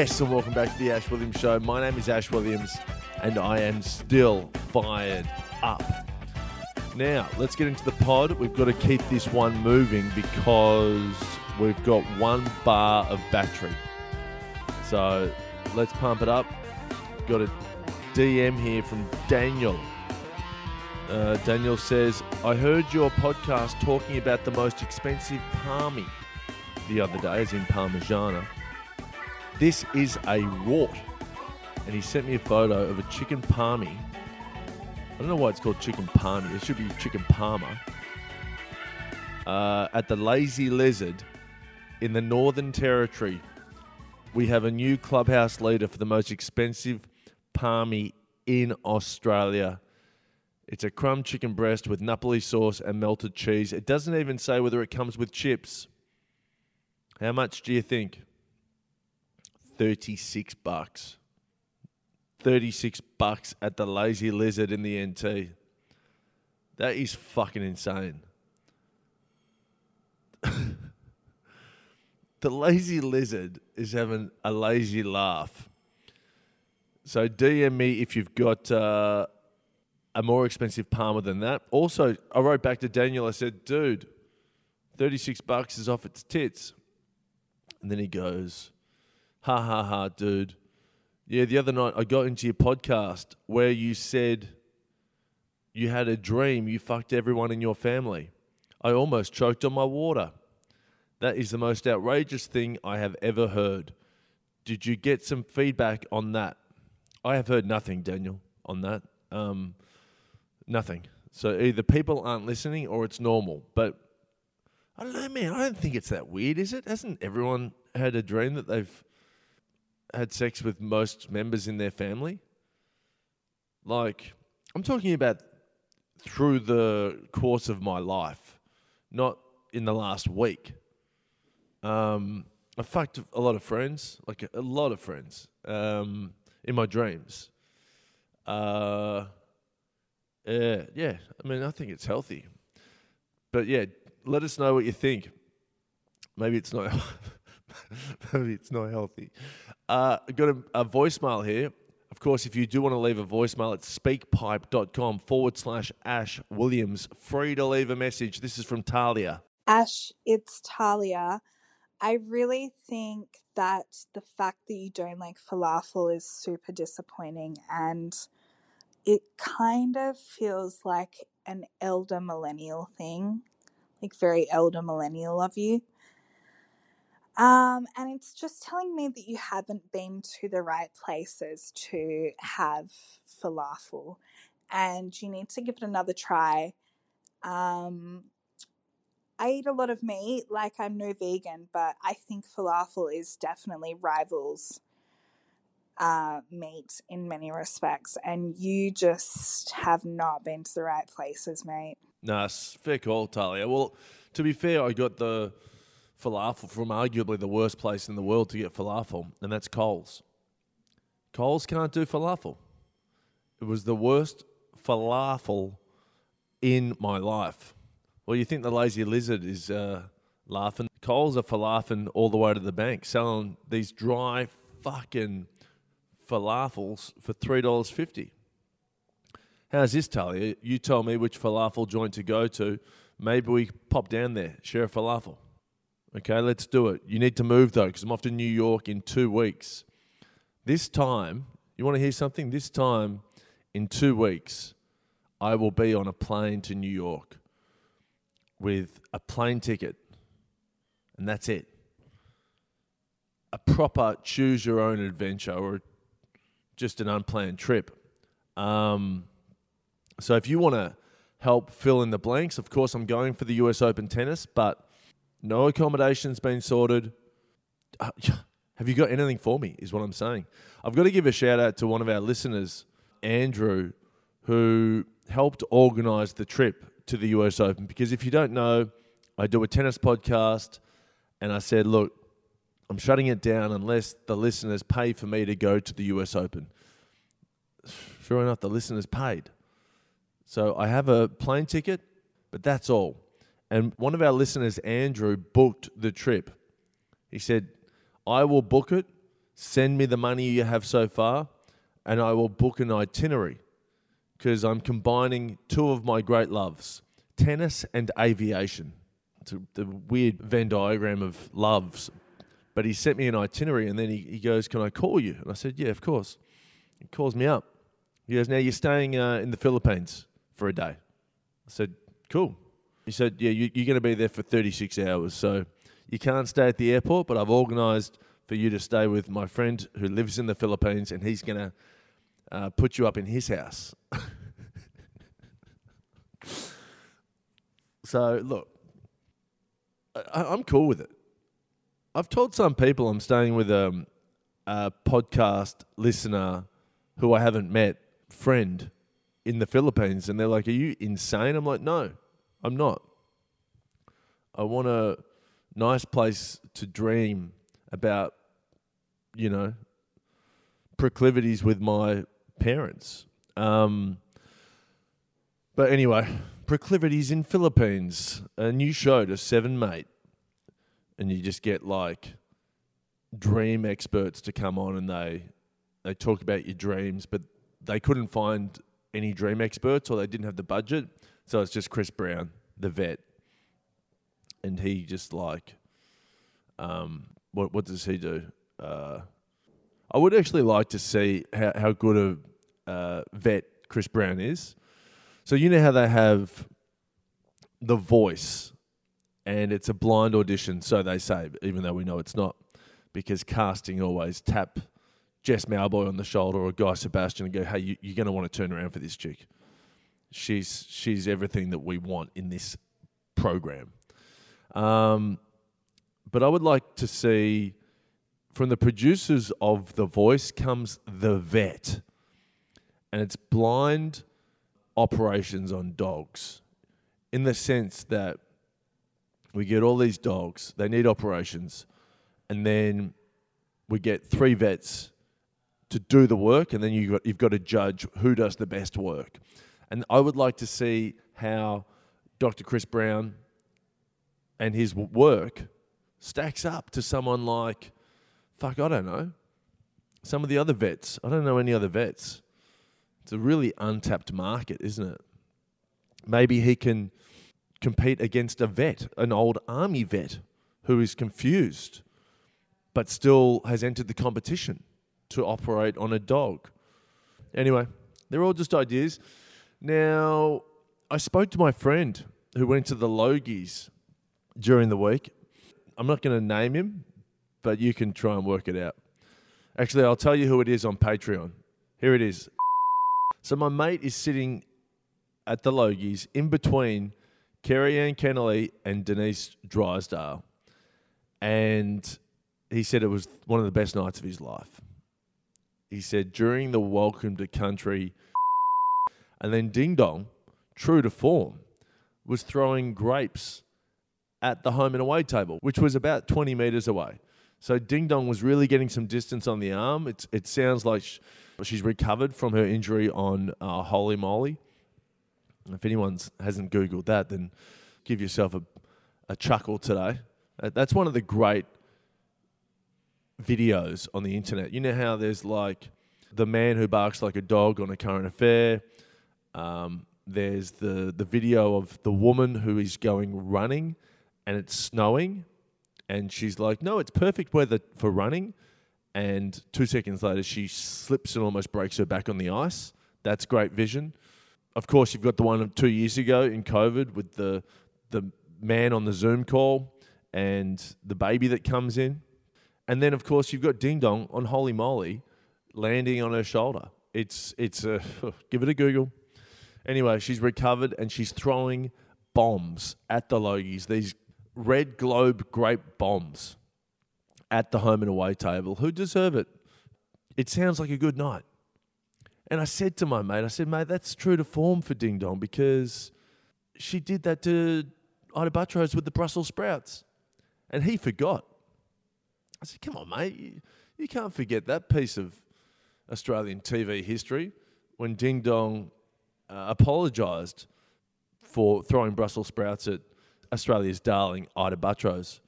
Yes, and welcome back to the Ash Williams Show. My name is Ash Williams, and I am still fired up. Now, let's get into the pod. We've got to keep this one moving because we've got one bar of battery. So let's pump it up. Got a DM here from Daniel. Uh, Daniel says, I heard your podcast talking about the most expensive parmy the other day, as in Parmigiana. This is a rort. And he sent me a photo of a chicken parmy. I don't know why it's called chicken parmy. It should be chicken parma. Uh, at the Lazy Lizard in the Northern Territory. We have a new clubhouse leader for the most expensive parmy in Australia. It's a crumb chicken breast with Napoli sauce and melted cheese. It doesn't even say whether it comes with chips. How much do you think? 36 bucks. 36 bucks at the Lazy Lizard in the NT. That is fucking insane. the Lazy Lizard is having a lazy laugh. So DM me if you've got uh, a more expensive parma than that. Also, I wrote back to Daniel. I said, "Dude, thirty-six bucks is off its tits." And then he goes, "Ha ha ha, dude. Yeah, the other night I got into your podcast where you said you had a dream you fucked everyone in your family. I almost choked on my water. That is the most outrageous thing I have ever heard. Did you get some feedback on that? I have heard nothing, Daniel, on that. Um, nothing. So either people aren't listening or it's normal. But I don't know, man. I don't think it's that weird, is it? Hasn't everyone had a dream that they've had sex with most members in their family? Like, I'm talking about through the course of my life, not in the last week. Um, I fucked a lot of friends, like a, lot of friends, um, in my dreams. Uh, yeah, yeah. I mean, I think it's healthy. But yeah, let us know what you think. Maybe it's not. maybe it's not healthy. Uh, got a, a voicemail here. Of course, if you do want to leave a voicemail, it's speakpipe.com forward slash Ash Williams. Free to leave a message. This is from Talia. Ash, it's Talia. I really think that the fact that you don't like falafel is super disappointing and it kind of feels like an elder millennial thing, like very elder millennial of you. Um, and it's just telling me that you haven't been to the right places to have falafel and you need to give it another try. Um, I eat a lot of meat, like I'm no vegan, but I think falafel is definitely rivals uh, meat in many respects, and you just have not been to the right places, mate. It's fair call, Talia. Well, to be fair, I got the falafel from arguably the worst place in the world to get falafel, and that's Coles. Coles can't do falafel. It was the worst falafel in my life. Well, you think the lazy lizard is uh, laughing? Coles are falafing all the way to the bank, selling these dry fucking falafels for three dollars fifty. How's this, Talia? You tell me which falafel joint to go to. Maybe we pop down there, share a falafel. Okay, let's do it. You need to move though, because I'm off to New York in two weeks. This time, you want to hear something? This time, in two weeks, I will be on a plane to New York with a plane ticket, and that's it. A proper choose your own adventure or just an unplanned trip. Um, so if you want to help fill in the blanks, of course, I'm going for the US Open tennis, but no accommodation's been sorted. Uh, have you got anything for me? Is what I'm saying. I've got to give a shout out to one of our listeners, Andrew, who helped organise the trip to the US Open. Because if you don't know, I do a tennis podcast, and I said, look, I'm shutting it down unless the listeners pay for me to go to the US Open. Sure enough, the listeners paid. So I have a plane ticket, but that's all. And one of our listeners, Andrew, booked the trip. He said, I will book it, send me the money you have so far, and I will book an itinerary because I'm combining two of my great loves tennis and aviation. It's a, the weird Venn diagram of loves. But he sent me an itinerary and then he, he goes, Can I call you? And I said, Yeah, of course. He calls me up. He goes, Now you're staying uh, in the Philippines for a day. I said, Cool. He said, Yeah, you, you're going to be there for 36 hours. So you can't stay at the airport, but I've organised for you to stay with my friend who lives in the Philippines and he's going to uh, put you up in his house. so, look, I, I'm cool with it. I've told some people I'm staying with a, a podcast listener who I haven't met, friend in the Philippines, and they're like, Are you insane? I'm like, No, I'm not. I want a nice place to dream about, you know, proclivities with my parents. Um, but anyway, proclivities in Philippines. A new show to Seven Mate, and you just get like dream experts to come on, and they they talk about your dreams, but they couldn't find any dream experts, or they didn't have the budget, so it's just Chris Brown, the vet, and he just like, um, what what does he do? Uh, I would actually like to see how, how good a uh, vet Chris Brown is. So you know how they have the voice, and it's a blind audition, so they say, even though we know it's not, because casting always tap Jess Mauboy on the shoulder or Guy Sebastian and go, "Hey, you, you're going to want to turn around for this chick. She's she's everything that we want in this program." Um, but I would like to see from the producers of The Voice comes The Vet, and it's blind operations on dogs in the sense that we get all these dogs, they need operations, and then we get three vets to do the work, and then you got, you've got to judge who does the best work. And I would like to see how Dr. Chris Brown and his work stacks up to someone like, fuck, I don't know, some of the other vets. I don't know any other vets. It's a really untapped market, isn't it? Maybe he can compete against a vet, an old army vet who is confused but still has entered the competition to operate on a dog. Anyway, they're all just ideas. Now, I spoke to my friend who went to the Logies during the week. I'm not going to name him, but you can try and work it out. Actually, I'll tell you who it is on Patreon. Here it is. So my mate is sitting at the Logies in between Kerri-Anne Kennerley and Denise Drysdale. And he said it was one of the best nights of his life. He said during the welcome to country, and then Ding Dong, true to form, was throwing grapes at the home and away table, which was about 20 metres away. So Ding Dong was really getting some distance on the arm. It's, it sounds like sh- she's recovered from her injury on uh, Holy Moly. If anyone hasn't Googled that, then give yourself a, a chuckle today. Uh, that's one of the great videos on the internet. You know how there's like the man who barks like a dog on a current affair. Um, there's the the video of the woman who is going running, and it's snowing, and she's like, "No, it's perfect weather for running." And two seconds later, she slips and almost breaks her back on the ice. That's great vision. Of course, you've got the one of two years ago in COVID with the the man on the Zoom call and the baby that comes in. And then, of course, you've got Ding Dong on Holy Moly landing on her shoulder. It's, it's a, give it a Google. Anyway, she's recovered and she's throwing bombs at the Logies, these red globe grape bombs at the home and away table. Who deserve it? It sounds like a good night. And I said to my mate, I said, mate, that's true to form for Ding Dong because she did that to Ita Buttrose with the Brussels sprouts. And he forgot. I said, come on, mate. You, you can't forget that piece of Australian TV history when Ding Dong uh, apologised for throwing Brussels sprouts at Australia's darling Ita Buttrose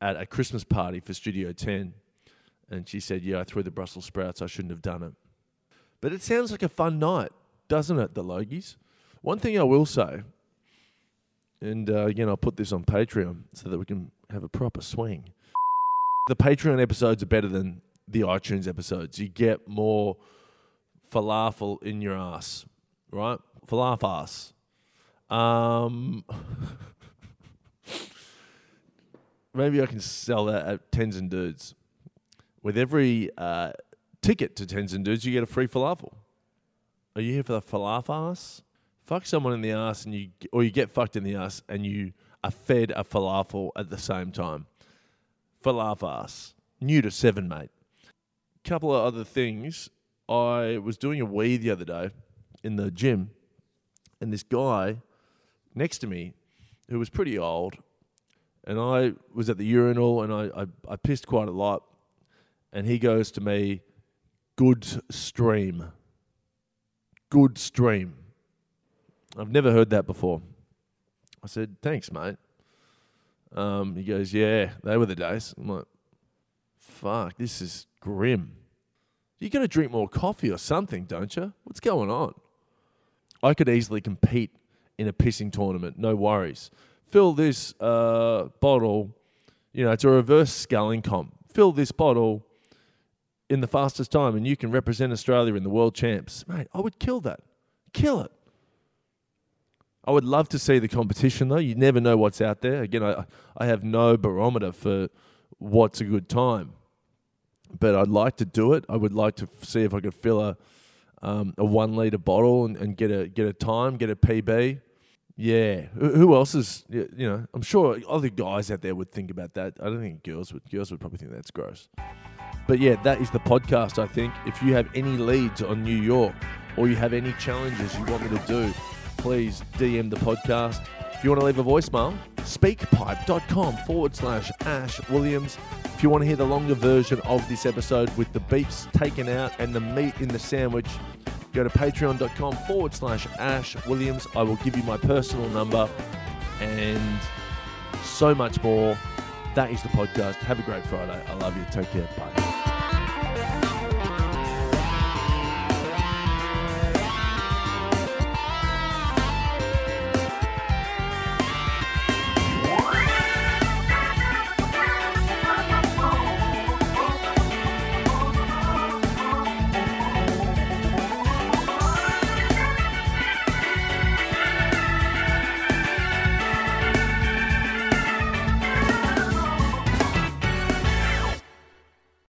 at a Christmas party for Studio 10. And she said, Yeah, I threw the Brussels sprouts. I shouldn't have done it. But it sounds like a fun night, doesn't it, the Logies? One thing I will say, and uh, again, I'll put this on Patreon so that we can have a proper swing. The Patreon episodes are better than the iTunes episodes. You get more falafel in your ass, right? Falafel ass. Um, maybe I can sell that at Tens and Dudes. With every uh, ticket to Tens and Dudes, you get a free falafel. Are you here for the falafas? Fuck someone in the ass, and you, or you get fucked in the ass, and you are fed a falafel at the same time. Falafas. New to seven, mate. Couple of other things. I was doing a wee the other day in the gym, and this guy next to me, who was pretty old, and I was at the urinal and I, I, I pissed quite a lot, and he goes to me, "Good stream, good stream." I've never heard that before. I said, "Thanks, mate." Um, he goes, "Yeah, they were the days." I'm like, "Fuck, this is grim." You got to drink more coffee or something, don't you? What's going on? I could easily compete in a pissing tournament, no worries. Fill this uh, bottle, you know, it's a reverse sculling comp. Fill this bottle in the fastest time and you can represent Australia in the world champs. Mate, I would kill that. Kill it. I would love to see the competition though. You never know what's out there. Again, I, I have no barometer for what's a good time, but I'd like to do it. I would like to see if I could fill a um, a one liter bottle and, and, get a get a time, get a PB. Yeah. Who else is? You know, I'm sure other guys out there would think about that. I don't think girls would. Girls would probably think that's gross. But yeah, that is the podcast. I think if you have any leads on New York or you have any challenges you want me to do, please DM the podcast. If you want to leave a voicemail, speakpipe.com forward slash Ash Williams. If you want to hear the longer version of this episode with the beeps taken out and the meat in the sandwich, go to patreon.com forward slash Ash Williams. I will give you my personal number and so much more. That is the podcast. Have a great Friday. I love you. Take care. Bye.